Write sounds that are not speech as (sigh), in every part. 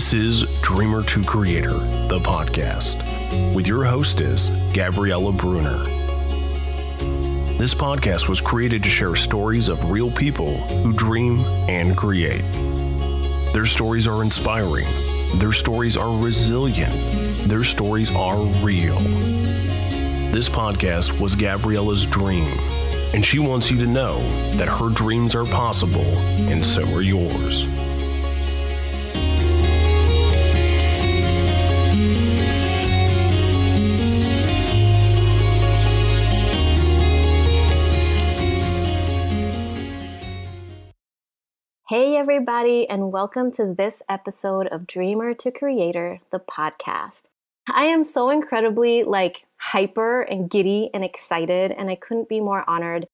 This is Dreamer to Creator, the podcast, with your hostess, Gabriella Bruner. This podcast was created to share stories of real people who dream and create. Their stories are inspiring, their stories are resilient, their stories are real. This podcast was Gabriella's dream, and she wants you to know that her dreams are possible, and so are yours. Everybody, and welcome to this episode of Dreamer to Creator, the podcast. I am so incredibly like hyper and giddy and excited, and I couldn't be more honored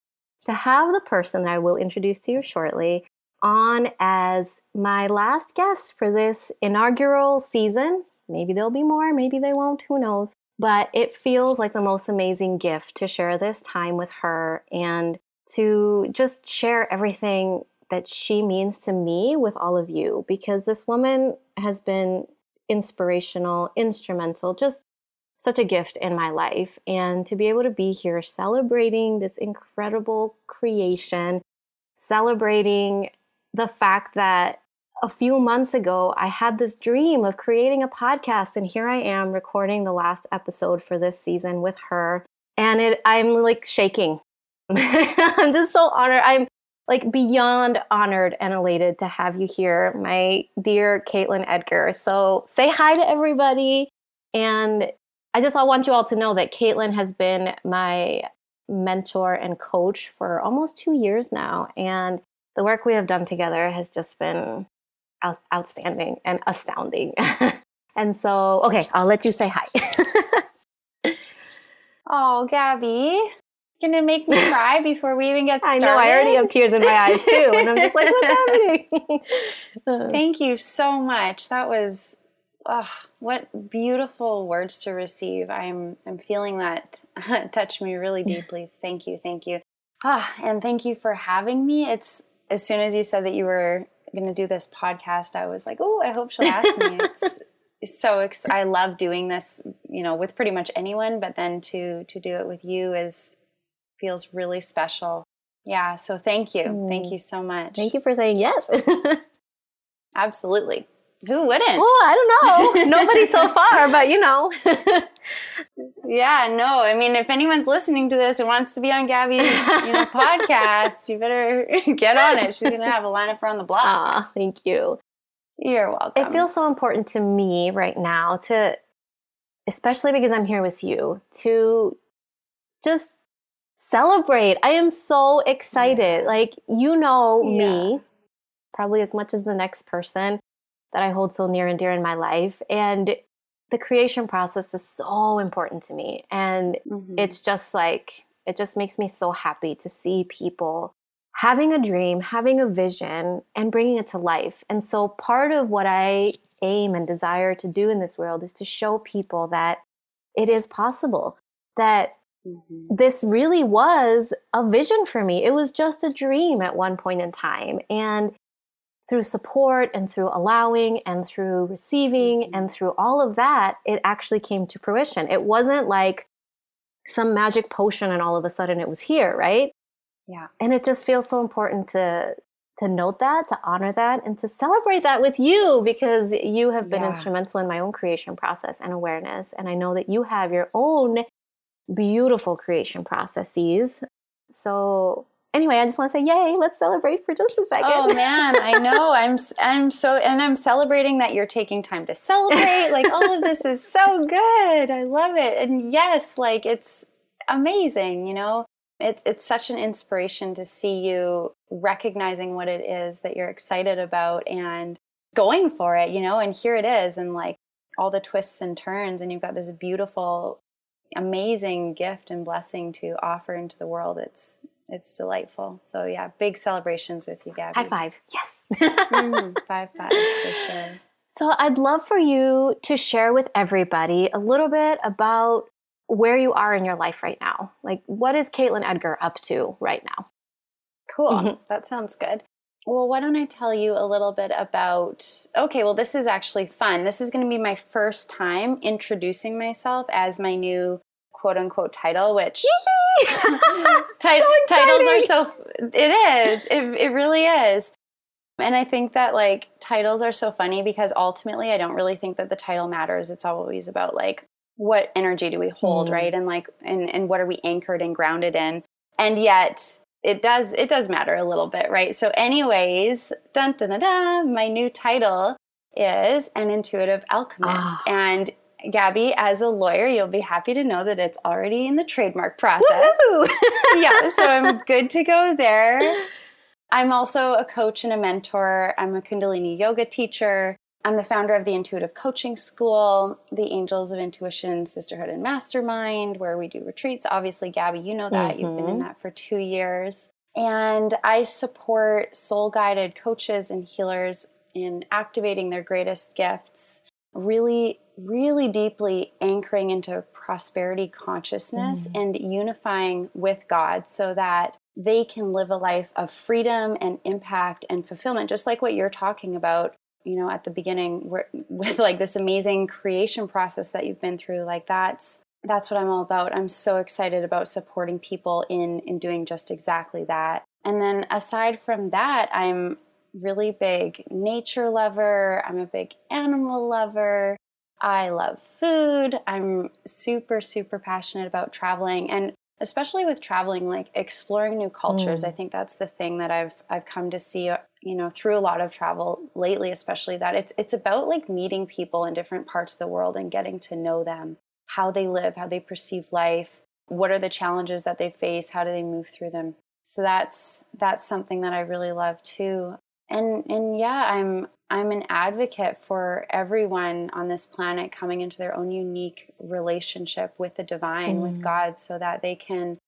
to have the person that I will introduce to you shortly on as my last guest for this inaugural season. Maybe there'll be more, maybe they won't, who knows. But it feels like the most amazing gift to share this time with her and to just share everything that she means to me with all of you because this woman has been inspirational, instrumental, just such a gift in my life. And to be able to be here celebrating this incredible creation, celebrating the fact that a few months ago I had this dream of creating a podcast, and here I am recording the last episode for this season with her. And it, I'm like shaking. (laughs) I'm just so honored. I'm like beyond honored and elated to have you here, my dear Caitlin Edgar. So say hi to everybody. And I just I want you all to know that Caitlin has been my mentor and coach for almost two years now. And the work we have done together has just been out- outstanding and astounding. (laughs) and so, okay, I'll let you say hi. (laughs) oh, Gabby, gonna make me (laughs) cry before we even get started. I know I already have tears in my eyes too, and I'm just like, what's happening? (laughs) Thank you so much. That was oh, what beautiful words to receive. I'm I'm feeling that (laughs) touch me really deeply. Thank you, thank you. Ah, and thank you for having me. It's as soon as you said that you were going to do this podcast, I was like, oh, I hope she'll ask me. It's so ex- I love doing this, you know, with pretty much anyone, but then to to do it with you is feels really special. Yeah, so thank you. Mm. Thank you so much. Thank you for saying yes. (laughs) Absolutely. Who wouldn't? Well, I don't know. (laughs) Nobody so far, but you know. (laughs) yeah, no. I mean, if anyone's listening to this and wants to be on Gabby's you know, podcast, you better get on it. She's going to have a lineup around the block. Ah, thank you. You're welcome. It feels so important to me right now to, especially because I'm here with you, to just celebrate. I am so excited. Yeah. Like, you know yeah. me probably as much as the next person that I hold so near and dear in my life. And the creation process is so important to me. And mm-hmm. it's just like, it just makes me so happy to see people having a dream, having a vision, and bringing it to life. And so, part of what I aim and desire to do in this world is to show people that it is possible, that Mm-hmm. This really was a vision for me. It was just a dream at one point in time. And through support and through allowing and through receiving mm-hmm. and through all of that, it actually came to fruition. It wasn't like some magic potion and all of a sudden it was here, right? Yeah. And it just feels so important to to note that, to honor that, and to celebrate that with you because you have been yeah. instrumental in my own creation process and awareness. And I know that you have your own beautiful creation processes. So anyway, I just want to say, yay! Let's celebrate for just a second. Oh man, I know. (laughs) I'm I'm so and I'm celebrating that you're taking time to celebrate. Like all of this is so good. I love it. And yes, like it's amazing. You know, it's it's such an inspiration to see you recognizing what it is that you're excited about and going for it. You know, and here it is, and like all the twists and turns, and you've got this beautiful amazing gift and blessing to offer into the world. It's it's delightful. So yeah, big celebrations with you, Gabby. High five. Yes. (laughs) mm, five fives for sure. So I'd love for you to share with everybody a little bit about where you are in your life right now. Like what is Caitlin Edgar up to right now? Cool. Mm-hmm. That sounds good. Well, why don't I tell you a little bit about? Okay, well, this is actually fun. This is going to be my first time introducing myself as my new quote unquote title, which (laughs) (laughs) ti- So titles are so, it is, it, it really is. And I think that like titles are so funny because ultimately I don't really think that the title matters. It's always about like what energy do we hold, Mm. right? And like and, and what are we anchored and grounded in? And yet it does it does matter a little bit, right? So anyways, dun dun dun, dun my new title is an intuitive alchemist. Ah. And Gabby, as a lawyer, you'll be happy to know that it's already in the trademark process (laughs) yeah, so I'm (laughs) good to go there. I'm also a coach and a mentor. I'm a Kundalini yoga teacher. I'm the founder of the Intuitive Coaching School, the Angels of Intuition Sisterhood and Mastermind, where we do retreats. Obviously, Gabby, you know that. You've been in Mhm. that for two years. And I support soul guided coaches and healers in activating their greatest gifts, really, really deeply anchoring into prosperity consciousness and unifying with God so that they can live a life of freedom and impact and fulfillment, just like what you're talking about. You know, at the beginning, (laughs) with like this amazing creation process that you've been through, like that's that's what I'm all about. I'm so excited about supporting people in in doing just exactly that. And then aside from that, I'm really big nature lover. I'm a big animal lover. I love food. I'm super super passionate about traveling and especially with traveling like exploring new cultures. Mm. I think that's the thing that I've I've come to see you know through a lot of travel lately especially that it's it's about like meeting people in different parts of the world and getting to know them how they live, how they perceive life, what are the challenges that they face, how do they move through them. So that's that's something that I really love too. And and yeah, I'm I'm an advocate for everyone on this planet coming into their own unique relationship with the divine, Mm. with God so that they can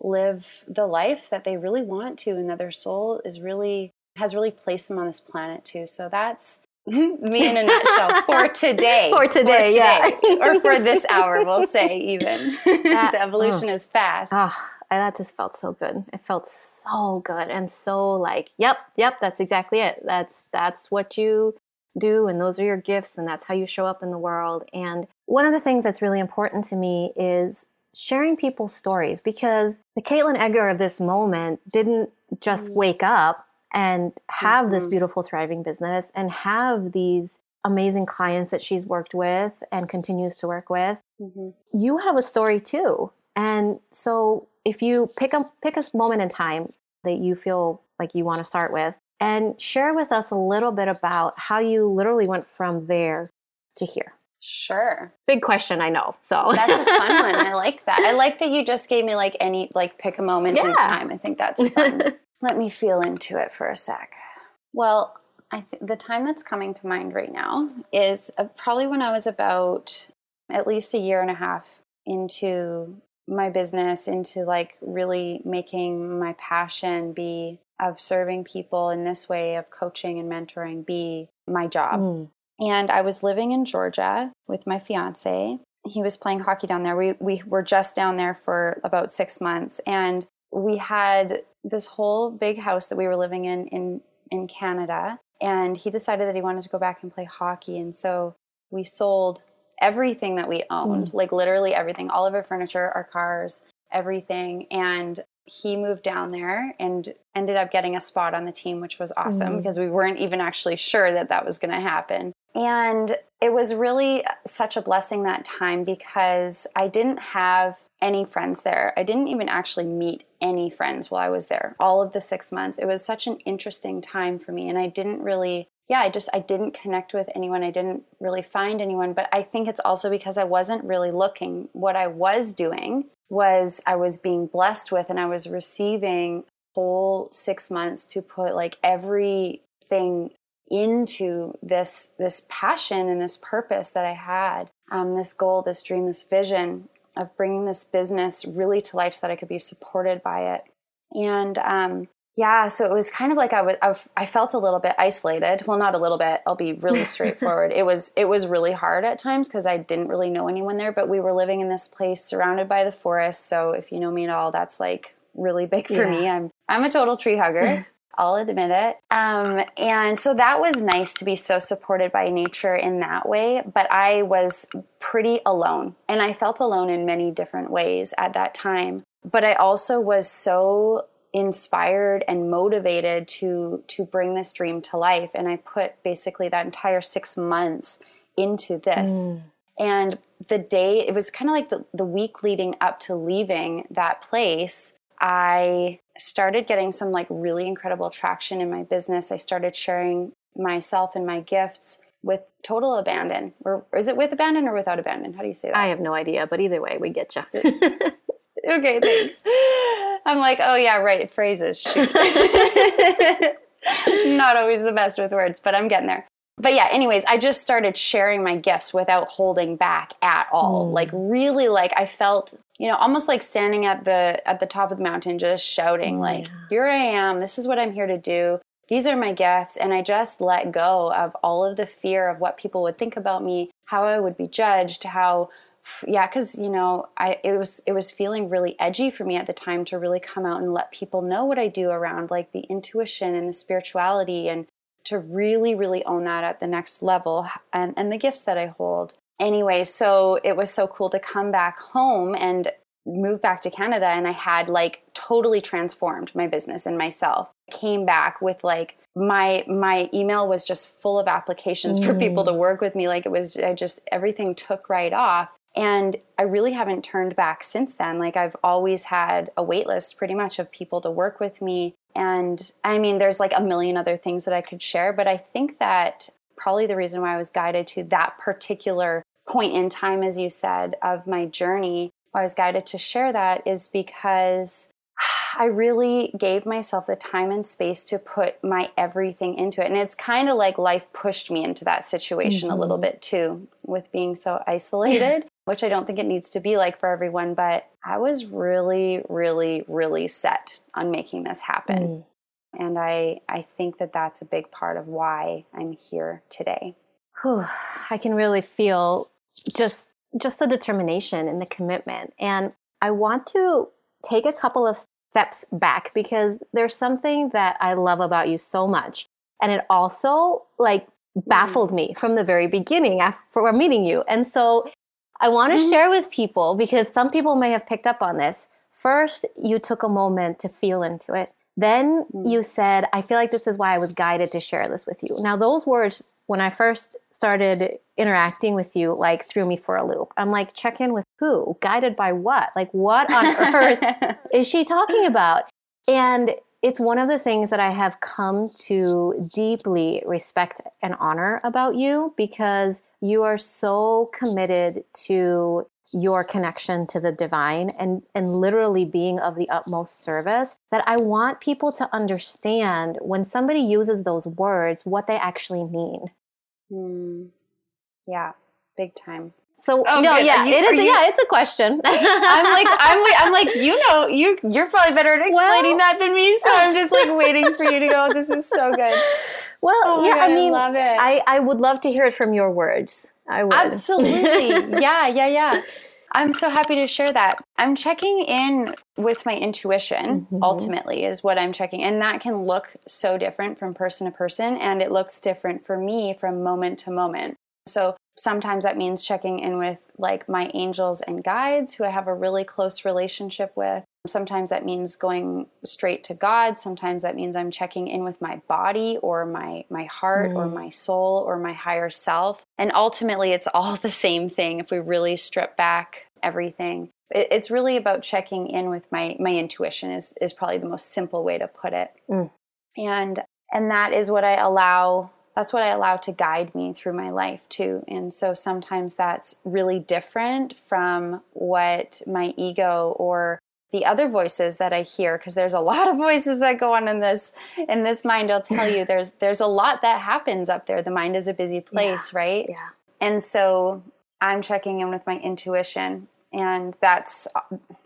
live the life that they really want to and that their soul is really has really placed them on this planet too. So that's (laughs) me in a nutshell for today. For today, yeah. or for this (laughs) hour, we'll say even. (laughs) That- the evolution is fast. Oh, that just felt so good. It felt so good and so like, yep, yep, that's exactly it. That's that's what you do and those are your gifts and that's how you show up in the world. And one of the things that's really important to me is sharing people's stories because the Caitlin Edgar of this moment didn't just Mm. wake up and have this Mhm. beautiful thriving business and have these amazing clients that she's worked with and continues to work with Mhm. you have a story too. And so if you pick a pick a moment in time that you feel like you want to start with and share with us a little bit about how you literally went from there to here. Sure. Big question, I know. So That's a fun one. I (laughs) like that. I like that you just gave me like any like pick a moment in time. I think that's fun. (laughs) Let me feel into it for a sec. Well, I th- the time that's coming to mind right now is uh, probably when I was about at least a year and a half into my business, into like really making my passion be of serving people in this way of coaching and mentoring be my job. Mm. And I was living in Georgia with my fiance. He was playing hockey down there. We we were just down there for about 6 months and we had this whole big house that we were living in in in Canada and he decided that he wanted to go back and play hockey and so we sold everything that we owned, like literally everything, all of our furniture, our cars, everything and he moved down there and ended up getting a spot on the team which was awesome Mm. because we weren't even actually sure that that was going to happen. And it was really such a blessing that time because I didn't have any friends there. I didn't even actually meet any friends while I was there. All of the 6 months. It was such an interesting time for me and I didn't really yeah, I just I didn't connect with anyone. I didn't really find anyone, but I think it's also because I wasn't really looking. What I was doing was I was being blessed with and I was receiving whole 6 months to put like everything into this this passion and this purpose that I had, um, this goal, this dream, this vision of bringing this business really to life so that I could be supported by it. And um, yeah, so it was kind of like I was I've, I felt a little bit isolated. Well, not a little bit. I'll be really (laughs) straightforward. it was it was really hard at times because I didn't really know anyone there. But we were living in this place surrounded by the forest. So if you know me at all, that's like really big for Yeah. me. I'm I'm a total tree hugger. (laughs) I'll admit it. Um, and so that was nice to be so supported by nature in that way. But I was pretty alone, and I felt alone in many different ways at that time. But I also was so inspired and motivated to to bring this dream to life and i put basically that entire six months into this mm. and the day it was kind of like the, the week leading up to leaving that place i started getting some like really incredible traction in my business i started sharing myself and my gifts with total abandon or is it with abandon or without abandon how do you say that i have no idea but either way we get you (laughs) okay, thanks. I'm like, oh yeah, right, phrases. Shoot. (laughs) (laughs) Not always the best with words, but I'm getting there. But yeah, anyways, I just started sharing my gifts without holding back at all. Mm. Like really like I felt, you know, almost like standing at the at the top of the mountain just shouting mm, like, "Here I am. This is what I'm here to do. These are my gifts." And I just let go of all of the fear of what people would think about me, how I would be judged, how yeah because you know i it was it was feeling really edgy for me at the time to really come out and let people know what i do around like the intuition and the spirituality and to really really own that at the next level and and the gifts that i hold anyway so it was so cool to come back home and move back to canada and i had like totally transformed my business and myself came back with like my my email was just full of applications mm. for people to mm. work with me like it was i just everything took right off and I really haven't turned back since then. Like I've always had a wait list pretty much of people to work with me. And I mean, there's like a million other things that I could share, but I think that probably the reason why I was guided to that particular point in time, as you said, of my journey, why I was guided to share that is because I really gave myself the time and space to put my everything into it. And it's kind of like life pushed me into that situation mm-hmm. a little mm-hmm. bit too, with being so isolated, which I don't think it needs to be like for everyone. But I was really, really, really set on making this happen. Mm. And I, I think that that's a big part of why I'm here today. Whew, I can really feel just just the determination and the commitment. And I want to take a couple of steps back because there's something that I love about you so much. And it also like mm-hmm. baffled me from the very beginning after meeting you. And so I want to mm-hmm. share with people because some people may have picked up on this. First, you took a moment to feel into it. Then mm-hmm. you said, I feel like this is why I was guided to share this with you. Now, those words, when I first started interacting with you like threw me for a loop. I'm like, check in with who? Guided by what? Like, what on (laughs) earth is she talking about? And it's one of the things that I have come to deeply respect and honor about you because you are so committed to your connection to the divine and and literally being of the utmost service that I want people to understand when somebody uses those words what they actually mean. Mm. Yeah, big time. So oh, no, good. yeah, you, it is. You, yeah, it's a question. (laughs) I'm like, I'm, I'm like, you know, you you're probably better at explaining well, that than me. So I'm just like (laughs) waiting for you to go. This is so good. Well, oh yeah, God, I mean, I love it. I I would love to hear it from your words. I would absolutely. (laughs) yeah, yeah, yeah. I'm so happy to share that. I'm checking in with my intuition, mm-hmm. ultimately, is what I'm checking. And that can look so different from person to person. And it looks different for me from moment to moment. So sometimes that means checking in with like my angels and guides who I have a really close relationship with. Sometimes that means going straight to God. Sometimes that means I'm checking in with my body or my my heart mm. or my soul or my higher self. And ultimately it's all the same thing if we really strip back everything. it's really about checking in with my my intuition is is probably the most simple way to put it. Mm. And and that is what I allow that's what I allow to guide me through my life too. And so sometimes that's really different from what my ego or the other voices that I hear because there's a lot of voices that go on in this in this mind I'll tell you (laughs) there's there's a lot that happens up there the mind is a busy place yeah. right yeah and so I'm checking in with my intuition and that's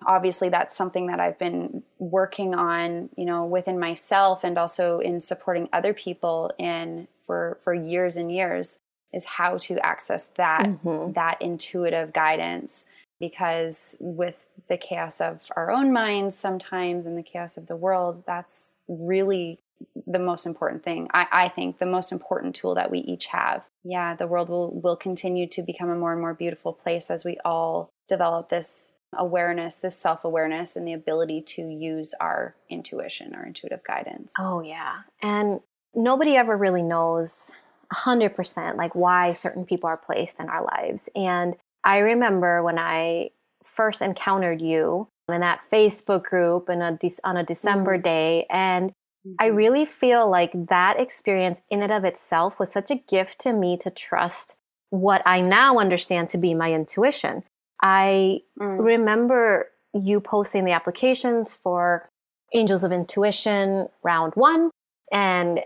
obviously that's something that I've been working on you know within myself and also in supporting other people in for for years and years is how to access that mm-hmm. that intuitive guidance because with the chaos of our own minds sometimes and the chaos of the world that's really the most important thing. I, I think the most important tool that we each have. Yeah, the world will will continue to become a more and more beautiful place as we all develop this awareness, this self awareness, and the ability to use our intuition, our intuitive guidance. Oh, yeah. And nobody ever really knows 100% like why certain people are placed in our lives. And I remember when I first encountered you in that Facebook group in a de- on a December mm-hmm. day and mm-hmm. I really feel like that experience in and of itself was such a gift to me to trust what I now understand to be my intuition. I mm. remember you posting the applications for Angels of Intuition round 1 and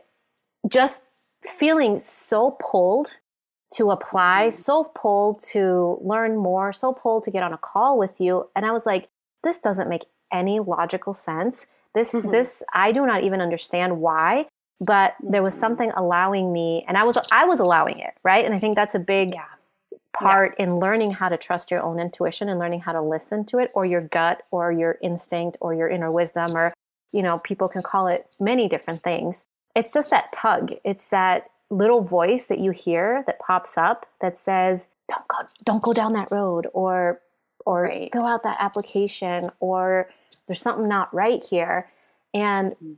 just feeling so pulled to apply, mm. so pulled to learn more, so pulled to get on a call with you. And I was like, this doesn't make any logical sense. This, mm-hmm. this, I do not even understand why, but there was mm-hmm. something allowing me, and I was, I was allowing it, right? And I think that's a big yeah. Part yeah. in learning how to trust your own intuition and learning how to listen to it, or your gut, or your instinct, or your inner wisdom, or you know, people can call it many different things. It's just that tug. It's that little voice that you hear that pops up that says, "Don't go, don't go down that road," or "or right. fill out that application," or "There's something not right here." And mm-hmm.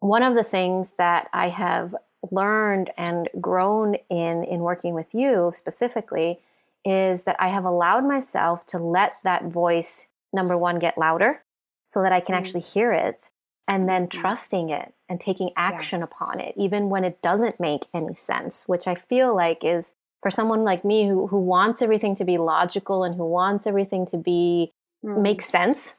one of the things that I have learned and grown in in working with you specifically is that I have allowed myself to let that voice number one get louder so that I can mm-hmm. actually hear it and then mm-hmm. trusting it and taking action yeah. upon it, even when it doesn't make any sense, which I feel like is for someone like me who, who wants everything to be logical and who wants everything to be mm. make sense.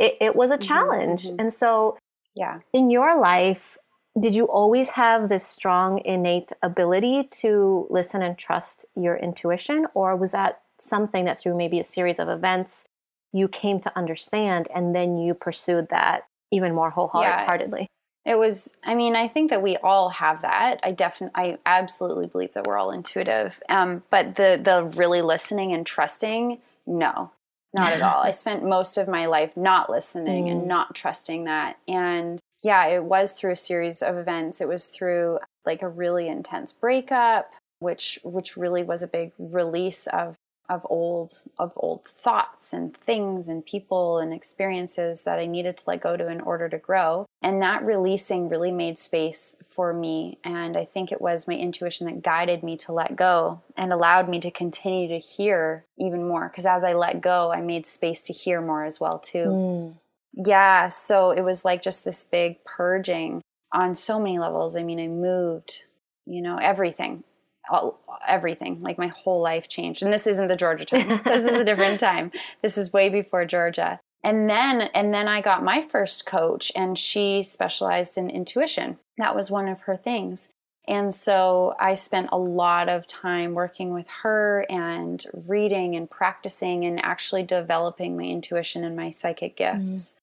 It, it was a mm-hmm, challenge. Mm-hmm. And so, yeah, in your life, did you always have this strong innate ability to listen and trust your intuition, or was that something that through maybe a series of events you came to understand and then you pursued that even more wholeheartedly. Yeah, it was, I mean, I think that we all have that. I definitely, I absolutely believe that we're all intuitive. Um, but the, the really listening and trusting, no, not at (laughs) all. I spent most of my life not listening mm. and not trusting that. And yeah, it was through a series of events. It was through like a really intense breakup, which which really was a big release of of old of old thoughts and things and people and experiences that I needed to let go to in order to grow. And that releasing really made space for me and I think it was my intuition that guided me to let go and allowed me to continue to hear even more because as I let go, I made space to hear more as well too. Mm. Yeah, so it was like just this big purging on so many levels. I mean, I moved, you know, everything all, everything like my whole life changed and this isn't the georgia (laughs) time this is a different time this is way before georgia and then and then i got my first coach and she specialized in intuition that was one of her things and so i spent a lot of time working with her and reading and practicing and actually developing my intuition and my psychic mm-hmm. gifts.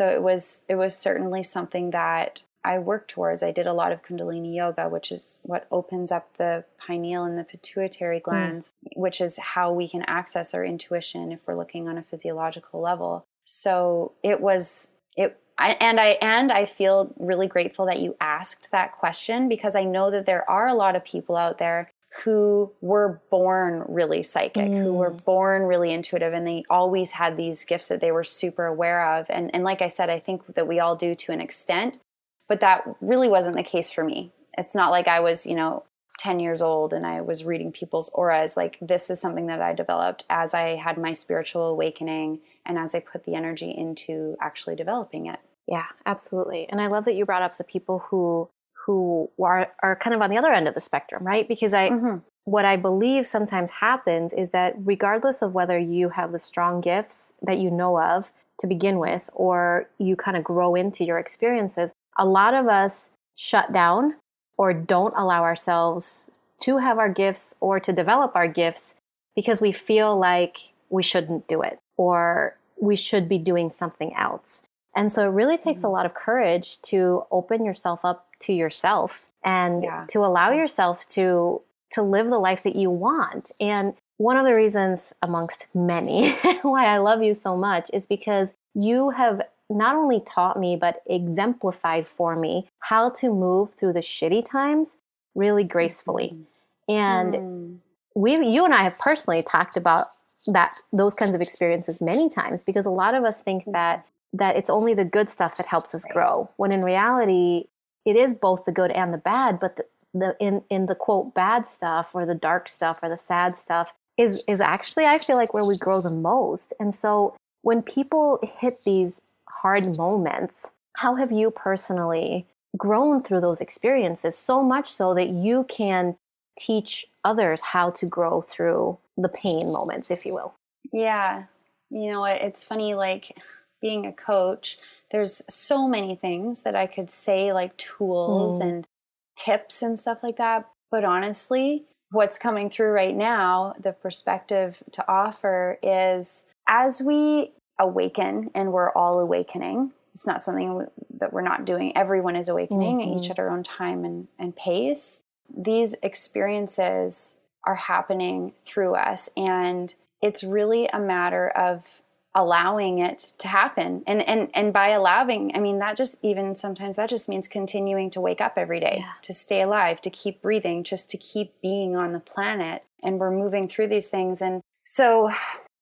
So it was it was certainly something that I worked towards. I did a lot of Kundalini yoga, which is what opens up the pineal and the pituitary hmm. glands, mm. which is how we can access our intuition if we're looking on a physiological level. So it was it I, and I and I feel really grateful that you asked that question because I know that there are a lot of people out there who were born really psychic, mm. who were hmm. born really intuitive, and they always had these gifts that they were super aware of. And and like I said, I think that we all do to an extent. But that really wasn't the case for me. It's not like I was, you know, 10 years old and I was reading people's auras. Like, this is something that I developed as I had my spiritual awakening and as I put the energy into actually developing it. Yeah, absolutely. And I love that you brought up the people who who are, are kind of on the other end of the spectrum, right? Because I mm-hmm. what I believe sometimes happens is that regardless of whether you have the strong gifts that you know of to begin with or you kind of grow into your experiences, a lot of us shut down or don't allow ourselves to have our gifts or to develop our gifts because we feel like we shouldn't do it or we should be doing something else. And so it really takes a mm-hmm. lot of courage to open yourself up to yourself and yeah. to allow yourself to to live the life that you want. And one of the reasons amongst many (laughs) why I love you so much is because you have not only taught me, but exemplified for me how to move through the shitty times really gracefully. Mm-hmm. And mm. we, you and I have personally talked about that those kinds of experiences many times because a lot of us think that that it's only the good stuff that helps us grow when in reality it is both the good and the bad but the, the in in the quote bad stuff or the dark stuff or the sad stuff is is actually I feel like where we grow the most. And so when people hit these hard moments, how have you personally grown through those experiences so much so that you can teach others how to grow through the pain moments, if you will? Yeah. You know, it's funny, like being a coach, there's so many things that I could say, like tools mm. and tips and stuff like that. But honestly, what's coming through right now, the perspective to offer is as we awaken, and we're all awakening, it's not something that we're not doing. Everyone is awakening, mm-hmm. each at our own time and, and pace. These experiences are happening through us, and it's really a matter of allowing it to happen. And and and by allowing i mean that just even sometimes that just means continuing to wake up every day yeah. to stay alive to keep breathing just to keep being on the planet. And we're moving through these things. And so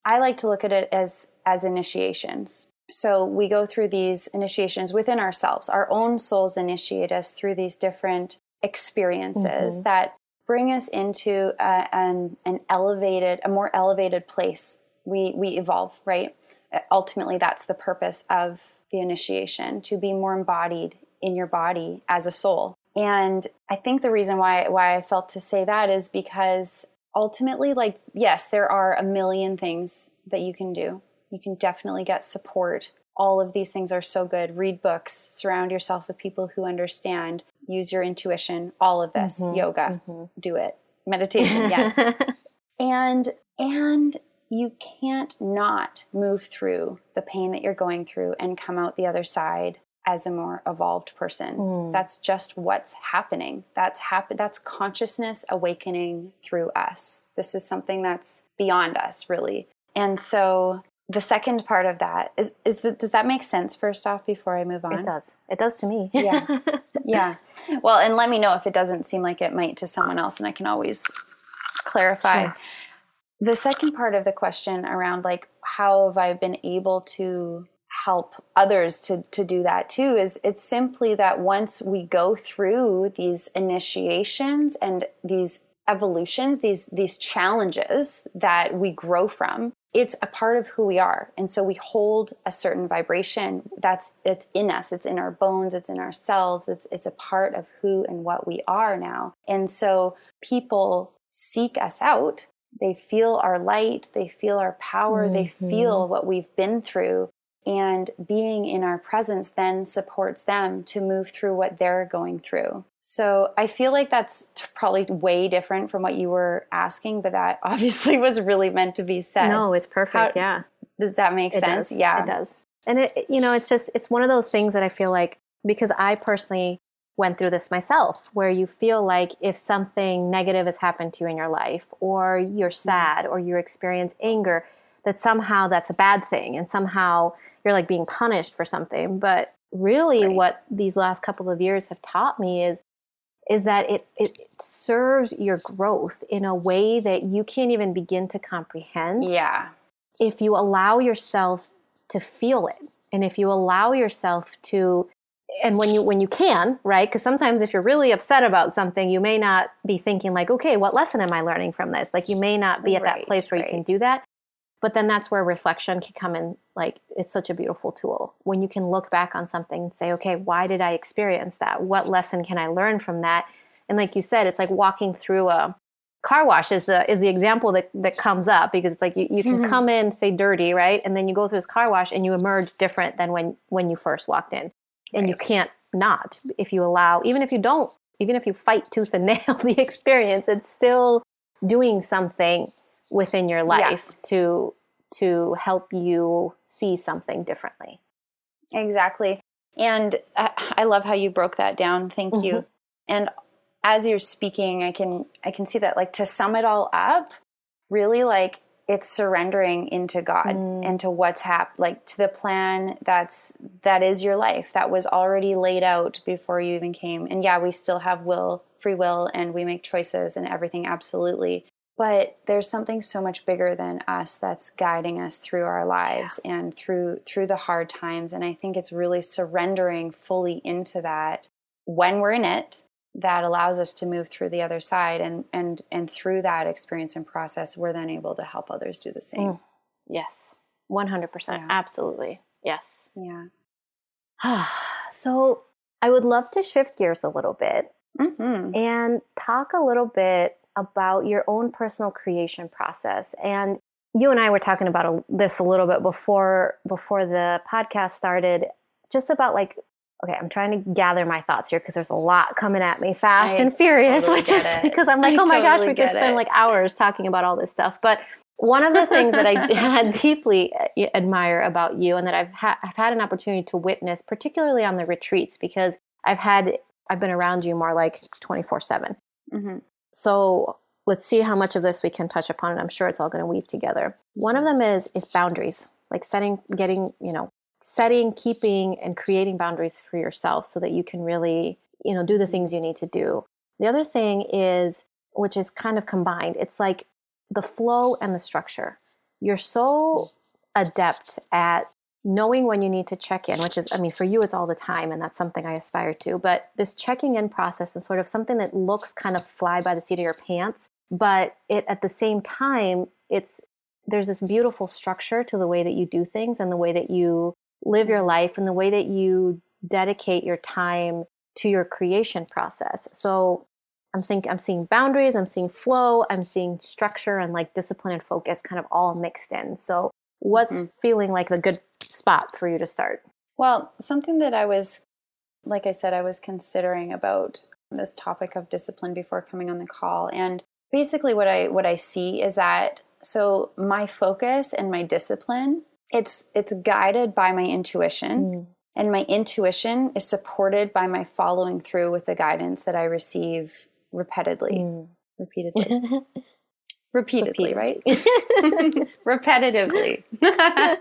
i like to look at it as as initiations. So we go through these initiations within ourselves. Our own souls initiate us through these different experiences mm-hmm. that bring us into a, an, an elevated a more elevated place we we evolve right ultimately that's the purpose of the initiation to be more embodied in your body as a soul. And i think the reason why why i felt to say that is because ultimately like yes there are a million things that you can do. You can definitely get support. All of these things are so good. Read books surround yourself with people who understand use your intuition all of this mm-hmm, yoga mm-hmm. do it. Meditation yes. (laughs) And and you can't not move through the pain that you're going through and come out the other side as a more evolved person. Mm. That's just what's happening. That's happen that's consciousness awakening through us. This is something that's beyond us really. And so the second part of that is is does that make sense first off before I move on? It does. It does to me. yeah. (laughs) Yeah. Well, and let me know if it doesn't seem like it might to someone else and I can always clarify. Sure. The second part of the question around like how have I been able to help others to to do that too is it's simply that once we go through these initiations and these evolutions these these challenges that we grow from it's a part of who we are. And so we hold a certain vibration that's it's in us. It's in our bones. It's in our cells. It's it's a part of who and what we are now. And so people seek us out they feel our light, they feel our power, mm-hmm. they feel what we've been through. And being in our presence then supports them to move through what they're going through. So I feel like that's probably way different from what you were asking, but that (laughs) obviously was really meant to be said. No, it's perfect. How, yeah. Does that make it sense? Does. Yeah. It does. And it, you know, it's just, it's one of those things that I feel like because I personally went through this myself, where you feel like if something negative has happened to you in your life, or you're mm-hmm. sad, or you experience anger, that somehow that's a bad thing, and somehow you're like being punished for something. But really, right. what these last couple of years have taught me is is that it, it serves your growth in a way that you can't even begin to comprehend. Yeah. If you allow yourself to feel it, and if you allow yourself to and when you when you can right? Because sometimes if you're really upset about something you may not be thinking like okay what lesson am i learning from this? Like you may not be at right, that place where right. you can do that. But then that's where reflection can come in like it's such a beautiful tool. When you can look back on something and say okay why did i experience that? What lesson can i learn from that? And like you said it's like walking through a car wash is the is the example that, that comes up because it's like you, you can mm-hmm. come in say dirty right? And then you go through this car wash and you emerge different than when when you first walked in and right. you can't not if you allow even if you don't even if you fight tooth and (laughs) nail the experience it's still doing something within your life yeah. to to help you see something differently exactly and i love how you broke that down thank mm-hmm. you and as you're speaking i can i can see that like to sum it all up really like it's surrendering into God, Mm. into what's hap like to the plan that's that is your life that was already laid out before you even came. And yeah, we still have will, free will, and we make choices and everything, absolutely. But there's something so much bigger than us that's guiding us through our lives and through through the hard times. And I think it's really surrendering fully into that when we're in it that allows us to move through the other side and and and through that experience and process we're then able to help others do the same Mm. Yes. 100%. Yeah. Absolutely. Yes. yeah (sighs) so I would love to shift gears a little bit hmm and talk a little bit about your own personal creation process. And you and I were talking about a, this a little bit before before the podcast started, just about like, okay, I'm trying to gather my thoughts here because there's a lot coming at me fast I and furious, totally which is because (laughs) I'm like, I oh my gosh, we could spend it. like hours talking about all this stuff. But one of the things that I (laughs) had deeply uh, admire about you, and that I've ha- I've had an opportunity to witness, particularly on the retreats, because I've had I've been around you more like 24 7. hmm So let's see how much of this we can touch upon, and I'm sure it's all going to weave together. One of them is is boundaries, like setting, getting, you know, setting, keeping, and creating boundaries for yourself, so that you can really, you know, do the things you need to do. The other thing is, which is kind of combined. It's like the flow and the structure. You're so adept at knowing when you need to check in, which is, I mean, for you, it's all the time, and that's something I aspire to. But this checking in process is sort of something that looks kind of fly by the seat of your pants, but it at the same time, it's there's this beautiful structure to the way that you do things and the way that you live your life and the way that you dedicate your time to your creation process. So I'm think I'm seeing boundaries, I'm seeing flow, I'm seeing structure and like discipline and focus kind of all mixed in. So what's Mhm. feeling like the good spot for you to start? well something that i was like i said i was considering about this topic of discipline before coming on the call and basically what i what i see is that so my focus and my discipline it's it's guided by my intuition and my intuition is supported by my following through with the guidance that I receive repeatedly, Mm. repeatedly, Mm. repeatedly, right? (laughs) Repetitively. (laughs)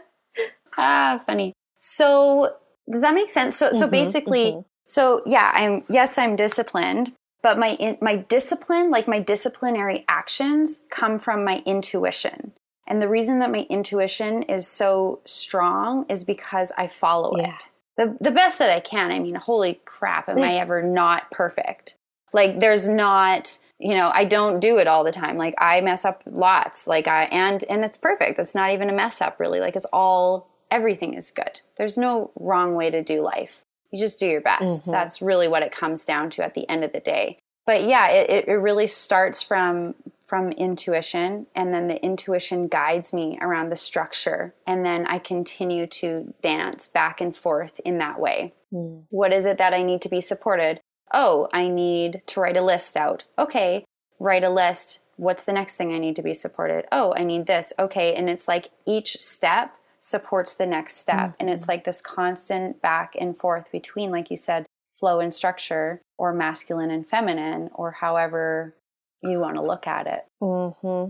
ah, funny. So, does that make sense? So, so Mhm, basically, mhm. so yeah, I'm yes, I'm disciplined, but my in, my discipline, like my disciplinary actions, come from my intuition. And the reason that my intuition is so strong is because I follow Yeah. it the the best that I can. I mean, holy crap, am I ever not perfect? Like there's not, you know, I don't do it all the time. Like I mess up lots. Like I and and it's perfect. It's not even a mess up really. Like it's all everything is good. There's no wrong way to do life. You just do your best. Mhm. That's really what it comes down to at the end of the day. But yeah, it, it really starts from from intuition and then the intuition guides me around the structure and then I continue to dance back and forth in that way. Mm. What is it that I need to be supported? Oh, I need to write a list out. Okay, write a list. What's the next thing I need to be supported? Oh, I need this. Okay, and it's like each step supports the next step. And it's like this constant back and forth between, like you said, flow and structure, or masculine and feminine, or however you want to look at it. hmm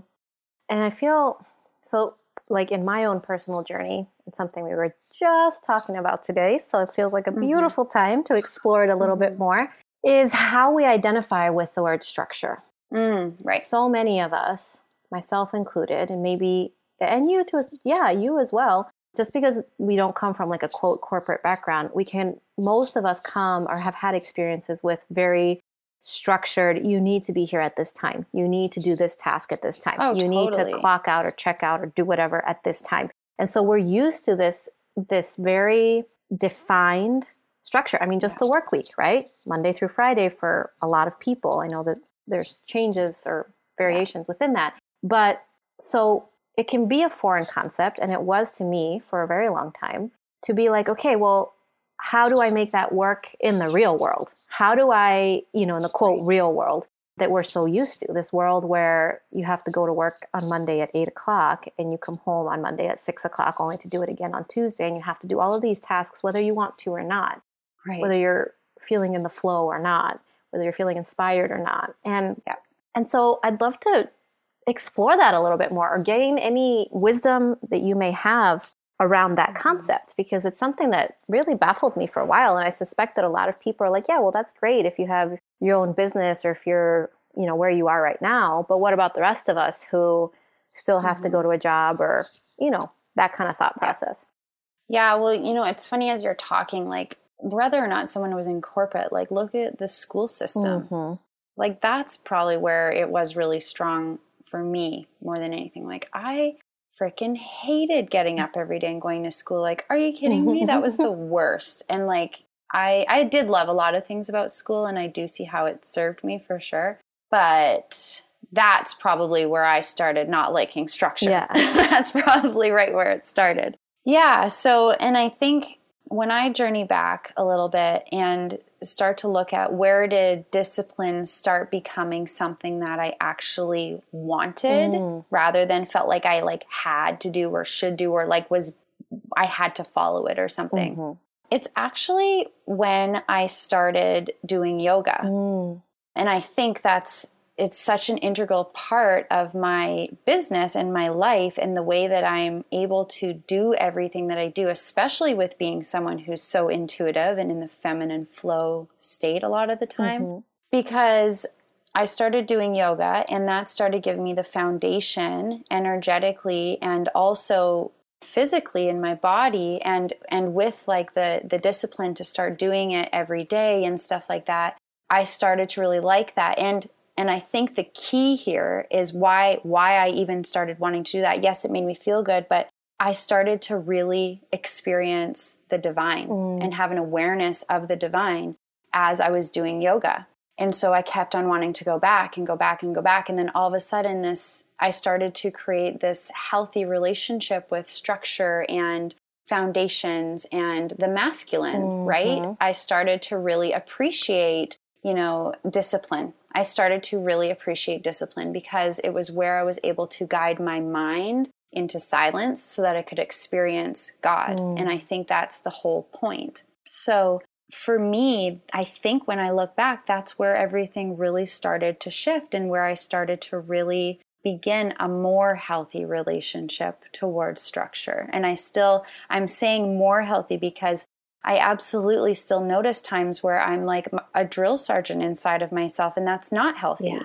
And I feel so like in my own personal journey, it's something we were just talking about today. So it feels like a Mhm. beautiful time to explore it a little bit Mhm. more. Is how we identify with the word structure. Mm, right. So many of us, myself included, and maybe, and you too, yeah, you as well, just because we don't come from like a quote corporate background, we can, most of us come or have had experiences with very structured, you need to be here at this time. You need to do this task at this time. Oh, you need to clock out or check out or do whatever at this time. And so we're used to this, this very defined structure. I mean, just the work week, right? Monday through Friday for a lot of people. I know that there's changes or variations within that. But so it can be a foreign concept, and it was to me for a very long time to be like, okay, well, how do I make that work in the real world? How do I, you know, in the quote real world that we're so used to, this world where you have to go to work on Monday at eight o'clock and you come home on Monday at six o'clock only to do it again on Tuesday, and you have to do all of these tasks whether you want to or not Right. whether you're feeling in the flow or not, whether you're feeling inspired or not. And Yeah. and so I'd love to explore that a little bit more or gain any wisdom that you may have around that Mm-hmm. concept because it's something that really baffled me for a while and i suspect that a lot of people are like yeah well that's great if you have your own business or if you're you know where you are right now but what about the rest of us who still have to Mhm. go to a job or you know that kind of thought process Yeah, well, you know, it's funny as you're talking, like whether or not someone was in corporate, like look at the school system. Mhm. Like that's probably where it was really strong for me more than anything. Like I freaking hated getting up every day and going to school. Like, are you kidding me? That was the (laughs) worst. And like I I did love a lot of things about school and I do see how it served me for sure. But that's probably where I started not liking structure. Yeah. (laughs) that's probably right where it started. Yeah. So, and I think when I journey back a little bit and start to look at where did discipline start becoming something that I actually wanted Mm. rather than felt like I like had to do or should do or like was I had to follow it or something. Mhm. It's actually when I started doing yoga. Mm. And I think that's it's such an integral part of my business and my life and the way that I'm able to do everything that I do, especially with being someone who's so intuitive and in the feminine flow state a lot of the time. Mhm. Because I started doing yoga and that started giving me the foundation energetically and also physically in my body and and with like the the discipline to start doing it every day and stuff like that I started to really like that and and I think the key here is why why I even started wanting to do that yes it made me feel good but I started to really experience the divine Mm. and have an awareness of the divine as I was doing yoga and so I kept on wanting to go back and go back and go back. And then all of a sudden, this I started to create this healthy relationship with structure and foundations and the masculine, right? Mhm. I started to really appreciate, you know, discipline. I started to really appreciate discipline because it was where I was able to guide my mind into silence so that I could experience God. Mm. And I think that's the whole point. So, for me, I think when I look back, that's where everything really started to shift and where I started to really begin a more healthy relationship towards structure. And I still, I'm saying more healthy because I absolutely still notice times where I'm like a drill sergeant inside of myself, and that's not healthy. Yeah.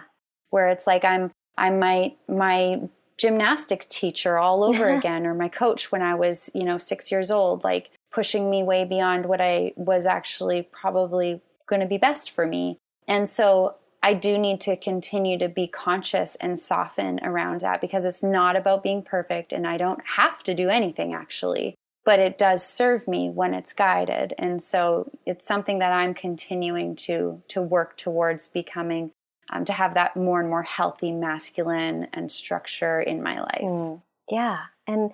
Where it's like I'm, I'm my, my, gymnastics teacher all (laughs) over again or my coach when I was, you know, 6 years old like pushing me way beyond what I was actually probably going to be best for me. And so I do need to continue to be conscious and soften around that because it's not about being perfect and I don't have to do anything actually, but it does serve me when it's guided. And so it's something that I'm continuing to to work towards becoming um, to have that more and more healthy masculine and structure in my life. Mm. Yeah. And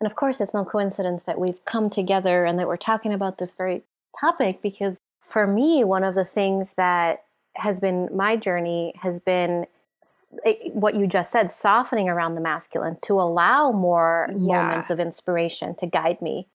and of course it's no coincidence that we've come together and that we're talking about this very topic because for me one of the things that has been my journey has been what you just said softening around the masculine to allow more Yeah. moments of inspiration to guide me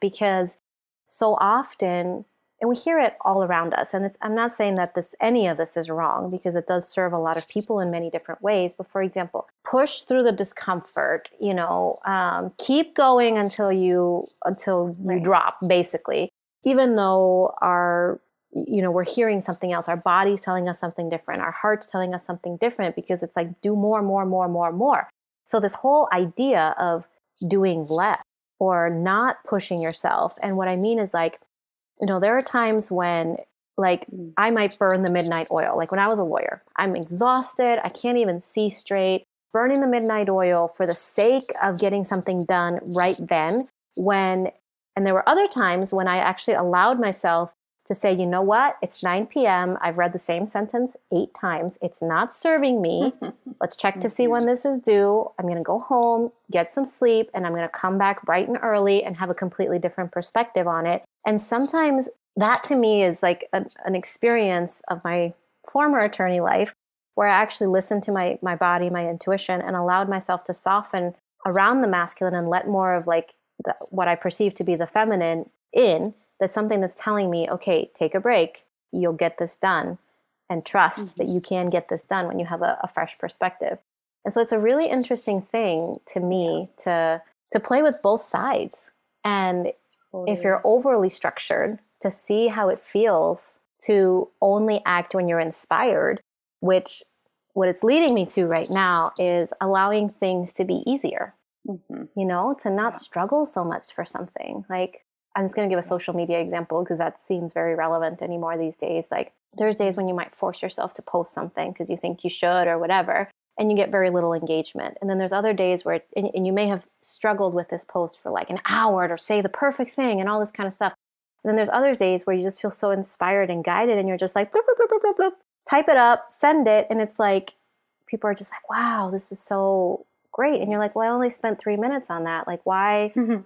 because so often and we hear it all around us and it's, i'm not saying that this any of this is wrong because it does serve a lot of people in many different ways but for example push through the discomfort you know um, keep going until you until you Right. drop basically even though our you know we're hearing something else. Our body's telling us something different. Our heart's telling us something different because it's like do more more more more more. So this whole idea of doing less or not pushing yourself and what i mean is like you know there are times when like Mm. i might burn the midnight oil. Like when i was a lawyer i'm exhausted. I can't even see straight. Burning the midnight oil for the sake of getting something done right then when and there were other times when i actually allowed myself to say you know what? It's 9 p.m i've read the same sentence eight times. It's not serving me. (laughs) Let's check to see mm-hmm. when this is due. I'm going to go home get some sleep and i'm going to come back bright and early and have a completely different perspective on it. And sometimes that to me is like an, an experience of my former attorney life where I actually listened to my my body, my intuition, and allowed myself to soften around the masculine and let more of like the, what I perceive to be the feminine in. That's something that's telling me, okay, take a break. You'll get this done, and trust Mhm. that you can get this done when you have a, a fresh perspective. And so it's a really interesting thing to me to to play with both sides. And totally. if you're overly structured, to see how it feels to only act when you're inspired, which what it's leading me to right now is allowing things to be easier. Mm-hmm. You know, to not yeah. struggle so much for something. Like I'm just going to give a social media example because that seems very relevant anymore these days. Like there's days when you might force yourself to post something because you think you should or whatever, and you get very little engagement. And then there's other days where, and, and you may have struggled with this post for like an hour to say the perfect thing and all this kind of stuff. And then there's other days where you just feel so inspired and guided, and you're just like, bloop, bloop, bloop, bloop, type it up, send it, and it's like people are just like, wow, this is so great. And you're like, well, I only spent three minutes on that. Like, why? Mm-hmm.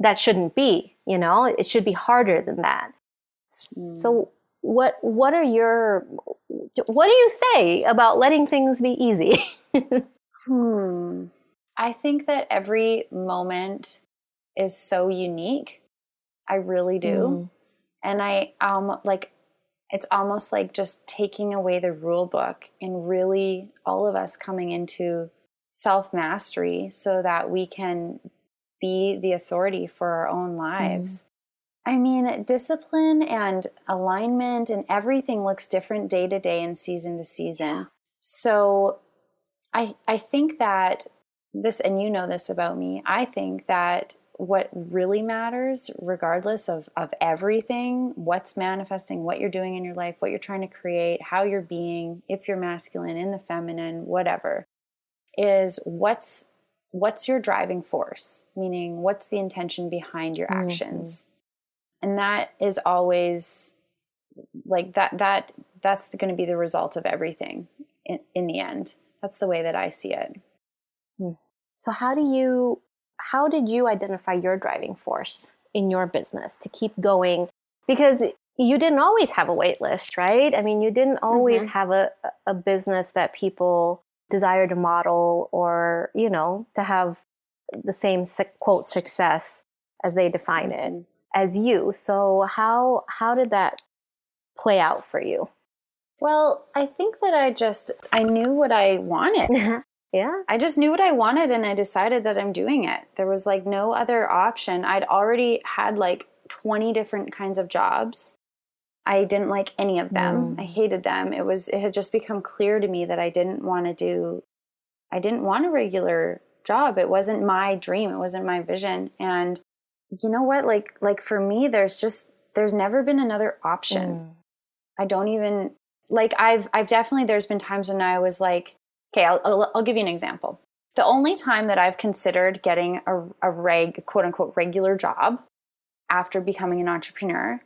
That shouldn't be, you know, it should be harder than that. Mm. So, what what are your what do you say about letting things be easy? (laughs) hmm. I think that every moment is so unique. I really do. Mm. And I um like it's almost like just taking away the rule book and really all of us coming into self mastery so that we can be the authority for our own lives. Mm. I mean, discipline and alignment and everything looks different day to day and season to season. So I I think that this and you know this about me, I think that what really matters, regardless of, of everything, what's manifesting, what you're doing in your life, what you're trying to create, how you're being, if you're masculine, in the feminine, whatever, is what's what's your driving force? Meaning what's the intention behind your mm-hmm. actions? Mm-hmm. And that is always like that that that's going to be the result of everything in, in the end. That's the way that I see it. Hmm. So how do you how did you identify your driving force in your business to keep going? Because you didn't always have a wait list, right? I mean, you didn't always mm-hmm. have a, a business that people desire to model or, you know, to have the same quote success as they define it mm-hmm. as you. So how how did that play out for you? Well, I think that I just I knew what I wanted. (laughs) Yeah. I just knew what I wanted and I decided that I'm doing it. There was like no other option. I'd already had like 20 different kinds of jobs. I didn't like any of them. Mm. I hated them. It was it had just become clear to me that I didn't want to do I didn't want a regular job. It wasn't my dream. It wasn't my vision. And you know what? Like like for me there's just there's never been another option. Mm. I don't even like I've I've definitely there's been times when I was like Okay, I'll, I'll, I'll, give you an example. The only time that I've considered getting a, a reg, quote unquote, regular job after becoming an entrepreneur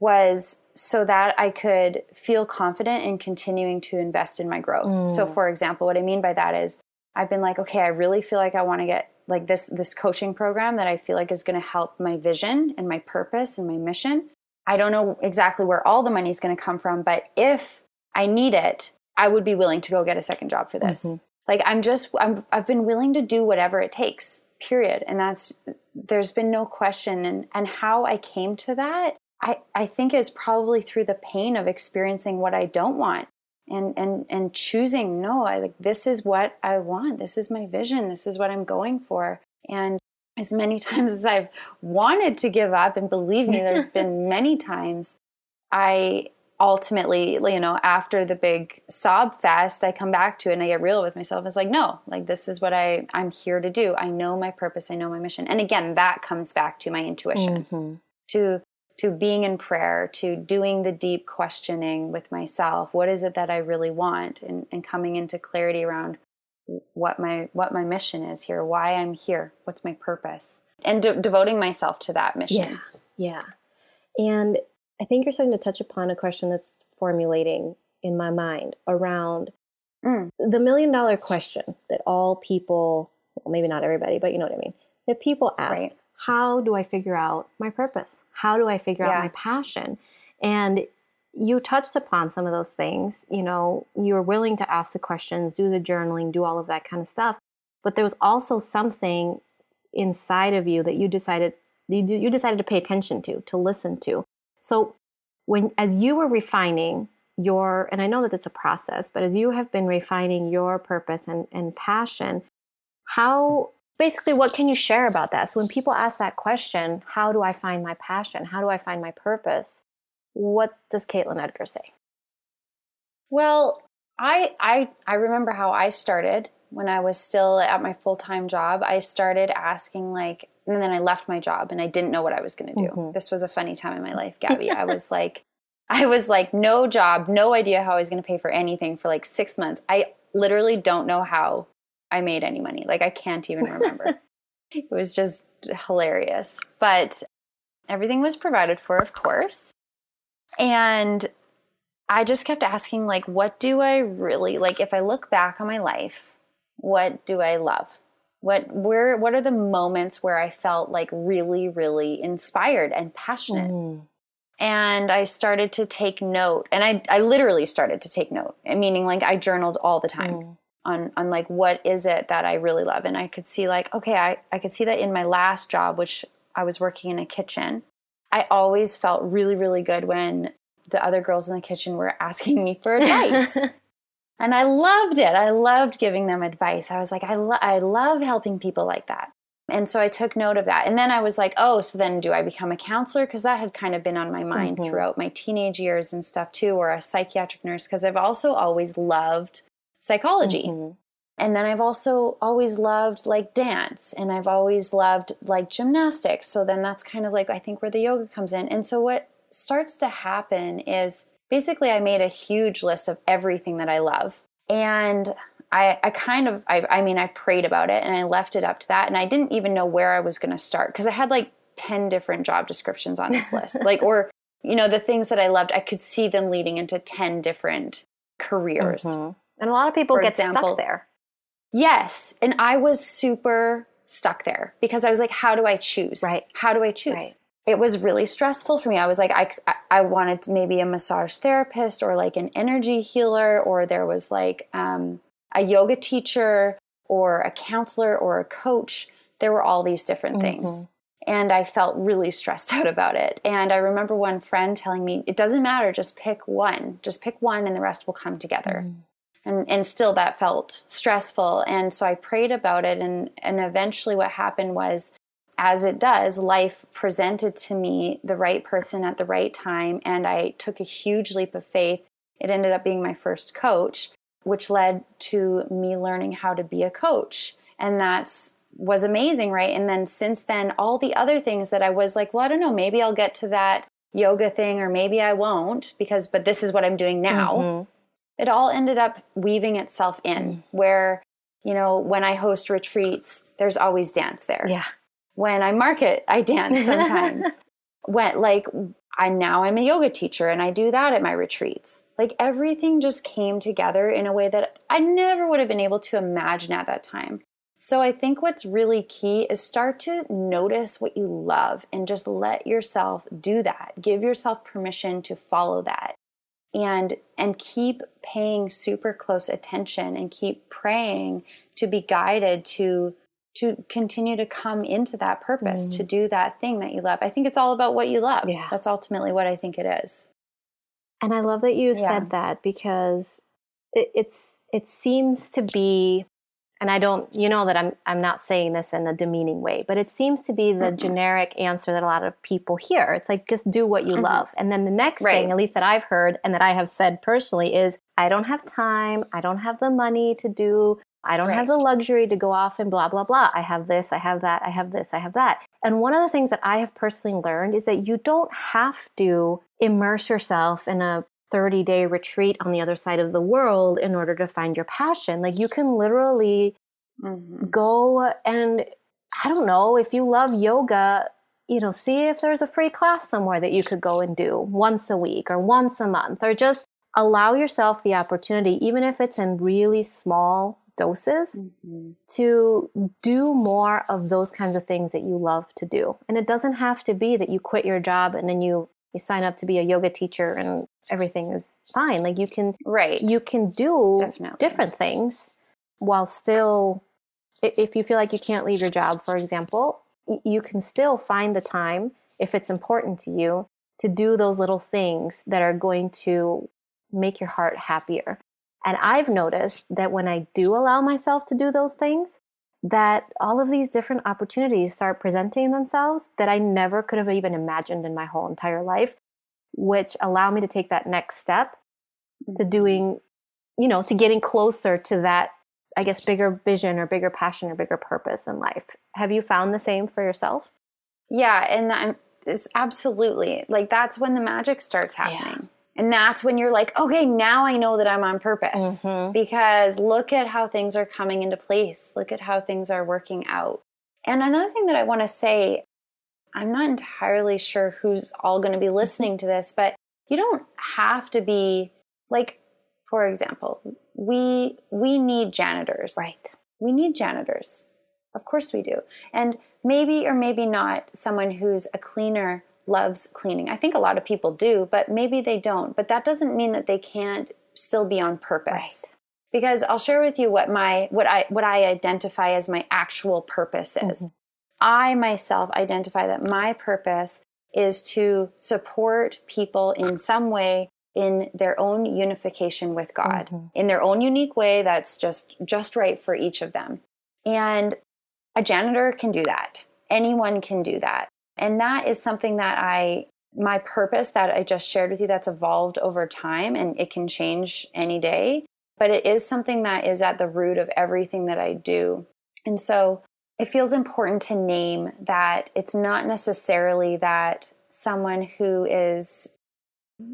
was so that I could feel confident in continuing to invest in my growth. Mm. So, for example, what I mean by that is I've been like, okay, I really feel like I want to get like this this coaching program that I feel like is going to help my vision and my purpose and my mission. I don't know exactly where all the money is going to come from, but if I need it, I would be willing to go get a second job for this. Mm-hmm. Like I'm just I'm I've been willing to do whatever it takes. Period. And that's there's been no question and and how I came to that I I think is probably through the pain of experiencing what I don't want and and and choosing no I like this is what I want. This is my vision. This is what I'm going for. And as many (laughs) times as I've wanted to give up and believe me there's been (laughs) many times I ultimately, you know, after the big sob fest, I come back to it and I get real with myself. It's like, no, like this is what I I'm here to do. I know my purpose. I know my mission. And again, that comes back to my intuition, mm-hmm. to to being in prayer, to doing the deep questioning with myself. What is it that I really want, and and coming into clarity around what my what my mission is here, why I'm here, what's my purpose, and de- devoting myself to that mission. Yeah, yeah. And I think you're starting to touch upon a question that's formulating in my mind around mm. the million dollar question that all people, well, maybe not everybody, but you know what I mean, that people ask right. How do I figure out my purpose? How do I figure yeah. out my passion? And you touched upon some of those things. You know, you were willing to ask the questions, do the journaling, do all of that kind of stuff. But there was also something inside of you that you decided you, you decided to pay attention to, to listen to. So when as you were refining your, and I know that it's a process, but as you have been refining your purpose and, and passion, how basically what can you share about that? So when people ask that question, how do I find my passion? How do I find my purpose? What does Katelyn Edgar say? Well, I I I remember how I started when I was still at my full-time job. I started asking like and then I left my job and I didn't know what I was going to do. Mm-hmm. This was a funny time in my life, (laughs) Gabby. I was like I was like no job, no idea how I was going to pay for anything for like 6 months. I literally don't know how I made any money. Like I can't even remember. (laughs) it was just hilarious. But everything was provided for, of course. And I just kept asking, like, what do I really like? If I look back on my life, what do I love? What where what are the moments where I felt like really, really inspired and passionate? Mm. And I started to take note, and I I literally started to take note, meaning like I journaled all the time. Mm. On, on like what is it that I really love and I could see like okay I, I could see that in my last job which I was working in a kitchen I always felt really really good when the other girls in the kitchen were (laughs) asking me for advice. (laughs) and I loved it. I loved giving them advice. I was like, I, lo- I love helping people like that. And so I took note of that. And then I was like, oh, so then do I become a counselor? Because that had kind of been on my mind mm-hmm. throughout my teenage years and stuff too, or a psychiatric nurse, because I've also always loved psychology. Mm-hmm. And then I've also always loved like dance and I've always loved like gymnastics. So then that's kind of like, I think, where the yoga comes in. And so what starts to happen is basically I made a huge list of everything that I love. And I, I kind of, I, I mean, I prayed about it and I left it up to that. And I didn't even know where I was going to start because I had like 10 different job descriptions on this list. (laughs) like, or, you know, the things that I loved, I could see them leading into 10 different careers. Mm-hmm. And a lot of people For get example, stuck there. Yes. And I was super stuck there because I was like, how do I choose? Right. How do I choose? Right it was really stressful for me. I was like, I, I wanted maybe a massage therapist or like an energy healer, or there was like um, a yoga teacher or a counselor or a coach. There were all these different mm-hmm. things. And I felt really stressed (laughs) out about it. And I remember one friend telling me, it doesn't matter, just pick one. Just pick one and the rest will come together. Mm. And, and still that felt stressful. And so I prayed about it. And, and eventually what happened was as it does, life presented to me the right person at the right time, and I took a huge leap of faith. It ended up being my first coach, which led to me learning how to be a coach. And that's was amazing, right? And then since then, all the other things that I was like, well, I don't know, maybe I'll get to that yoga thing or maybe I won't because, but this is what I'm doing now. Mm-hmm. It all ended up weaving itself in where, you know, when I host retreats, there's always dance there. Yeah when I market, I dance sometimes. (laughs) when like I now I'm a yoga teacher and I do that at my retreats. Like everything just came together in a way that I never would have been able to imagine at that time. So I think what's really key is start to notice what you love and just let yourself do that. Give yourself permission to follow that. And and keep paying super close attention and keep praying to be guided to to continue to come into that purpose mm. to do that thing that you love. I think it's all about what you love. Yeah. That's ultimately what I think it is. And I love that you yeah. said that because it, it's it seems to be and I don't you know that I'm I'm not saying this in a demeaning way, but it seems to be the mm-hmm. generic answer that a lot of people hear. It's like just do what you mm-hmm. love. And then the next right. thing, at least that I've heard and that I have said personally is I don't have time, I don't have the money to do I don't right. have the luxury to go off and blah, blah, blah. I have this, I have that, I have this, I have that. And one of the things that I have personally learned is that you don't have to immerse yourself in a 30 day retreat on the other side of the world in order to find your passion. Like you can literally mm-hmm. go and, I don't know, if you love yoga, you know, see if there's a free class somewhere that you could go and do once a week or once a month, or just allow yourself the opportunity, even if it's in really small doses mm-hmm. to do more of those kinds of things that you love to do. And it doesn't have to be that you quit your job and then you you sign up to be a yoga teacher and everything is fine. Like you can right. you can do Definitely. different things while still if you feel like you can't leave your job, for example, you can still find the time if it's important to you to do those little things that are going to make your heart happier. And I've noticed that when I do allow myself to do those things, that all of these different opportunities start presenting themselves that I never could have even imagined in my whole entire life, which allow me to take that next step to Mm-hmm. doing, you know, to getting closer to that, I guess, bigger vision or bigger passion or bigger purpose in life. Have you found the same for yourself? Yeah, and I'm it's absolutely like that's when the magic starts happening. And that's when you're like, okay, now I know that I'm on purpose. Mhm. Because look at how things are coming into place. Look at how things are working out. And another thing that I want to say, I'm not entirely sure who's all going to be listening to this, but you don't have to be like for example, we we need janitors. Right. We need janitors. Of course we do. And maybe or maybe not someone who's a cleaner loves cleaning. I think a lot of people do, but maybe they don't. But that doesn't mean that they can't still be on purpose. Right. Because I'll share with you what my what I what I identify as my actual purpose is. Mhm. I myself identify that my purpose is to support people in some way in their own unification with God Mhm. in their own unique way that's just just right for each of them. And a janitor can do that. Anyone can do that. And that is something that I my purpose that I just shared with you that's evolved over time and it can change any day, but it is something that is at the root of everything that I do. And so it feels important to name that it's not necessarily that someone who is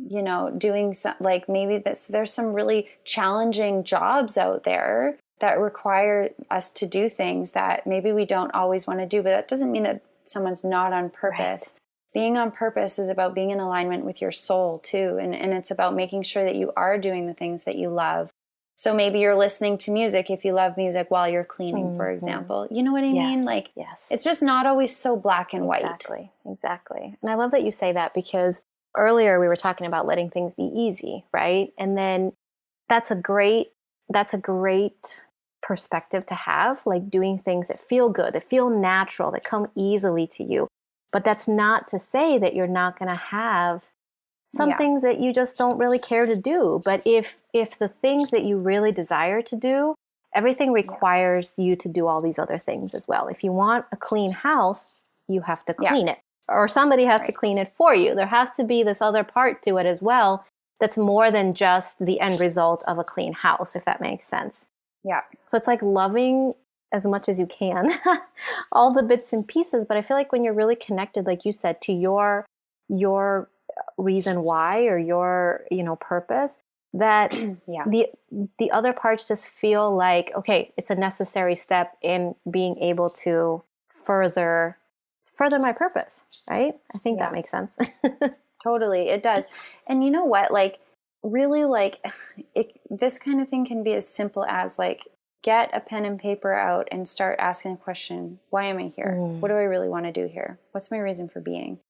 you know doing some like maybe this there's some really challenging jobs out there that require us to do things that maybe we don't always want to do but that doesn't mean that someone's not on purpose being on purpose is about being in alignment with your soul too and, and it's about making sure that you are doing the things that you love so maybe you're listening to music if you love music while you're cleaning for Mhm. example you know what i mean like yes. it's just not always so black and white Exactly. Exactly. And I love that you say that because earlier we were talking about letting things be easy, right? And then that's a great that's a great perspective to have, like doing things that feel good, that feel natural, that come easily to you. But that's not to say that you're not going to have some Yeah. things that you just don't really care to do. But if if the things that you really desire to do, everything requires you to do all these other things as well. If you want a clean house, you have to Yeah. clean it or somebody has to clean it for you. There has to be this other part to it as well that's more than just the end result of a clean house, if that makes sense. Yeah So it's like loving as much as you can (laughs) all the bits and pieces, but I feel like when you're really connected like you said to your your reason why or your, you know, purpose that (clears throat) yeah the the other parts just feel like okay, it's a necessary step in being able to further further my purpose, right? I think Yeah. that makes sense. (laughs) Totally, it does. And you know what? Like, really, like, it, this kind of thing can be as simple as like, get a pen and paper out and start asking a question Why am I here? Mm. What do I really want to do here? What's my reason for being?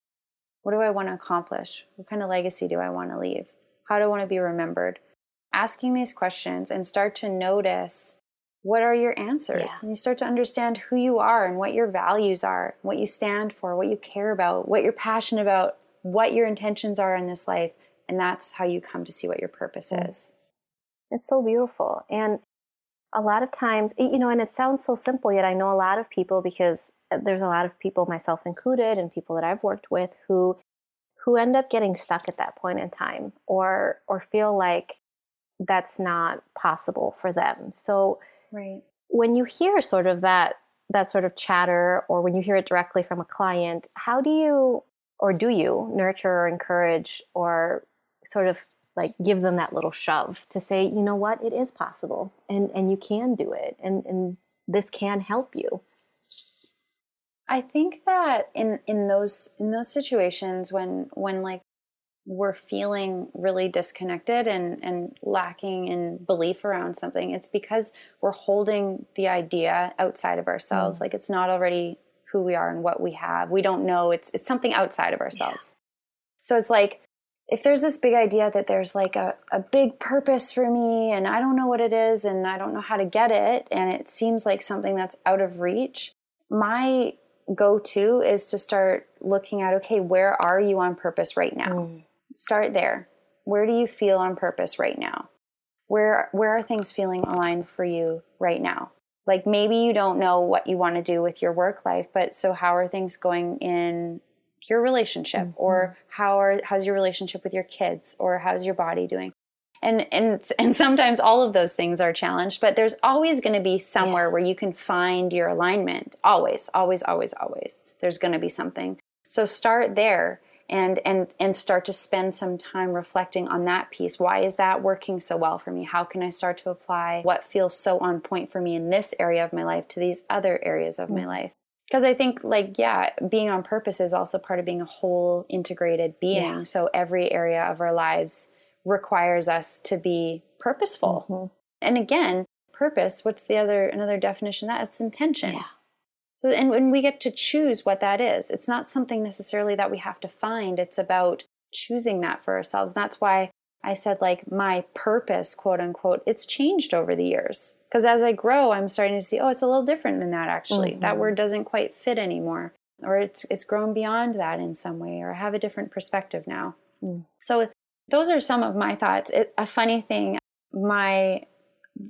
What do I want to accomplish? What kind of legacy do I want to leave? How do I want to be remembered? Asking these questions and start to notice what are your answers. Yeah. And you start to understand who you are and what your values are, what you stand for, what you care about, what you're passionate about, what your intentions are in this life. And that's how you come to see what your purpose is. It's so beautiful. And a lot of times, you know, and it sounds so simple, yet I know a lot of people because uh, there's a lot of people, myself included, and people that I've worked with who who end up getting stuck at that point in time or or feel like that's not possible for them. So Right. when you hear sort of that that sort of chatter or when you hear it directly from a client, how do you or do you nurture or encourage or sort of like give them that little shove to say, you know what, it is possible and and you can do it and and this can help you. I think that in in those in those situations when when like we're feeling really disconnected and and lacking in belief around something, it's because we're holding the idea outside of ourselves. Mm. Like it's not already who we are and what we have. We don't know. It's it's something outside of ourselves. So it's like if there's this big idea that there's like a, a big purpose for me and I don't know what it is and I don't know how to get it and it seems like something that's out of reach, my go to is to start looking at okay, where are you on purpose right now? Mm. Start there. where do you feel on purpose right now? Where where are things feeling aligned for you right now? Like maybe you don't know what you want to do with your work life, but so how are things going in your relationship mm-hmm. or how are how's your relationship with your kids or how's your body doing? And and and sometimes all of those things are challenged, but there's always going to be somewhere yeah. where you can find your alignment. Always, always, always, always. There's going to be something. So start there and and and start to spend some time reflecting on that piece why is that working so well for me how can i start to apply what feels so on point for me in this area of my life to these other areas of mm-hmm. my life because i think like yeah being on purpose is also part of being a whole integrated being yeah. so every area of our lives requires us to be purposeful mm-hmm. and again purpose what's the other another definition of that it's intention yeah so, and when we get to choose what that is, it's not something necessarily that we have to find. It's about choosing that for ourselves. And that's why I said, like, my purpose, quote unquote, it's changed over the years. Because as I grow, I'm starting to see, oh, it's a little different than that, actually. Mm-hmm. That word doesn't quite fit anymore. Or it's, it's grown beyond that in some way, or I have a different perspective now. Mm. So, those are some of my thoughts. It, a funny thing, my,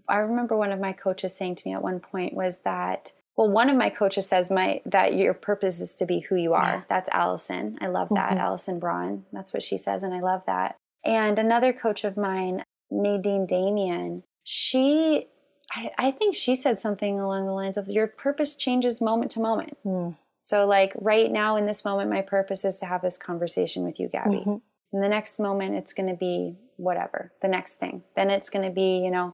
I remember one of my coaches saying to me at one point was that well, one of my coaches says my that your purpose is to be who you are. Yeah. That's Allison. I love that. Mm-hmm. Allison Braun. That's what she says, and I love that. And another coach of mine, Nadine Damien, she I, I think she said something along the lines of your purpose changes moment to moment. Mm. So like right now in this moment, my purpose is to have this conversation with you, Gabby. Mm-hmm. In the next moment, it's going to be whatever, the next thing. Then it's going to be, you know,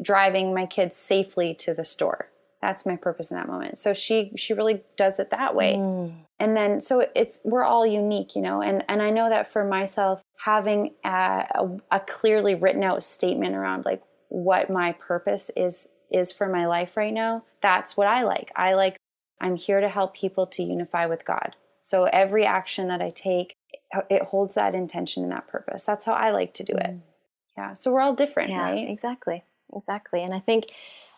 driving my kids safely to the store that's my purpose in that moment. So she she really does it that way. Mm. and then so it's we're all unique you know? And and i know that for myself having a, a, a clearly written out statement around like what my purpose is is for my life right now that's what i like. I like i'm here to help people to unify with god. So every action that i take it holds that intention and that purpose. That's how i like to do it. Mm. yeah so we're all different yeah, right? exactly. Exactly. And i think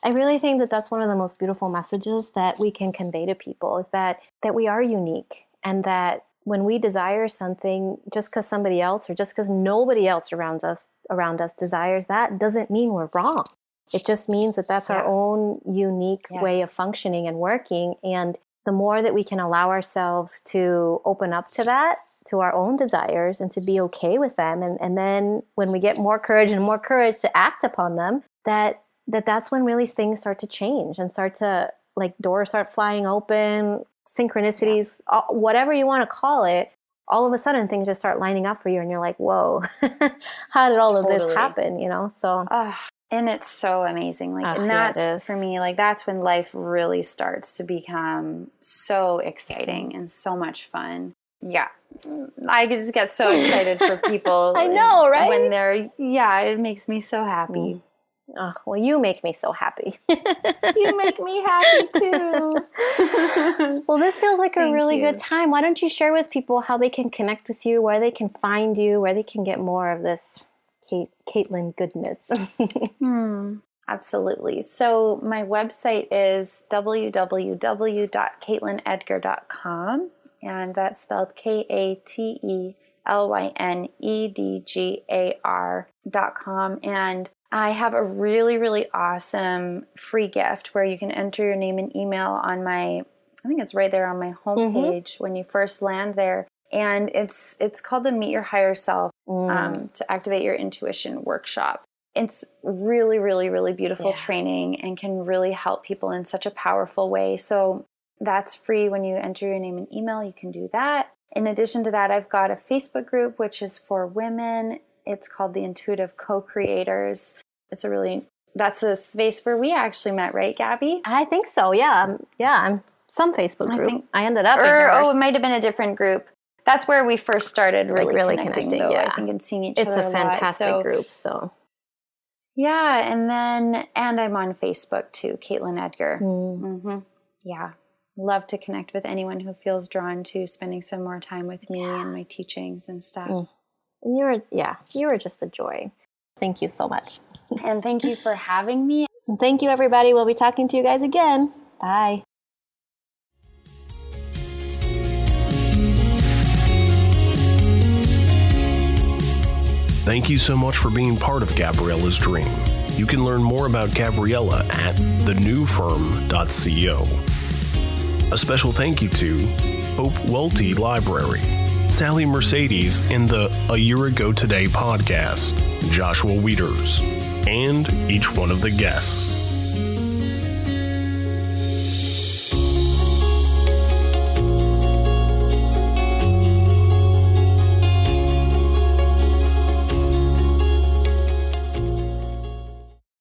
I really think that that's one of the most beautiful messages that we can convey to people is that that we are unique and that when we desire something just because somebody else or just because nobody else around us around us desires that doesn't mean we're wrong. It just means that that's yeah. our own unique yes. way of functioning and working and the more that we can allow ourselves to open up to that to our own desires and to be okay with them and, and then when we get more courage and more courage to act upon them that that that's when really things start to change and start to like doors start flying open synchronicities yeah. whatever you want to call it all of a sudden things just start lining up for you and you're like whoa (laughs) how did all totally. of this happen you know so and it's so amazing like and that's yeah, for me like that's when life really starts to become so exciting and so much fun yeah i just get so excited for (laughs) people i know right when they're yeah it makes me so happy mm. Oh, well, you make me so happy. (laughs) you make me happy too. (laughs) well, this feels like a Thank really you. good time. Why don't you share with people how they can connect with you, where they can find you, where they can get more of this Kate, Katelyn goodness? (laughs) hmm. Absolutely. So my website is www.katelynedgar.com, and that's spelled K A T E L Y N E D G A R dot com. And I have a really, really awesome free gift where you can enter your name and email on my, I think it's right there on my homepage mm-hmm. when you first land there. And it's it's called the Meet Your Higher Self mm. um, to activate your intuition workshop. It's really, really, really beautiful yeah. training and can really help people in such a powerful way. So that's free when you enter your name and email. You can do that. In addition to that, I've got a Facebook group which is for women it's called the Intuitive Co-Creators. It's a really that's the space where we actually met, right, Gabby? I think so. Yeah, um, yeah. I'm some Facebook group. I, think, I ended up. Or, oh, it might have been a different group. That's where we first started really, like really connecting, connecting though, yeah. I think, and seeing each it's other. It's a fantastic so. group. So yeah, and then and I'm on Facebook too, Katelyn Edgar. Mm. Mm-hmm. Yeah, love to connect with anyone who feels drawn to spending some more time with me yeah. and my teachings and stuff. Mm. And you're, yeah, you were just a joy. Thank you so much. and thank you for having me. And (laughs) thank you, everybody. We'll be talking to you guys again. Bye. Thank you so much for being part of Gabriella's dream. You can learn more about Gabriella at thenewfirm.co. A special thank you to Hope Welty Library, Sally Mercedes in the A Year Ago Today podcast, Joshua Wieters, and each one of the guests.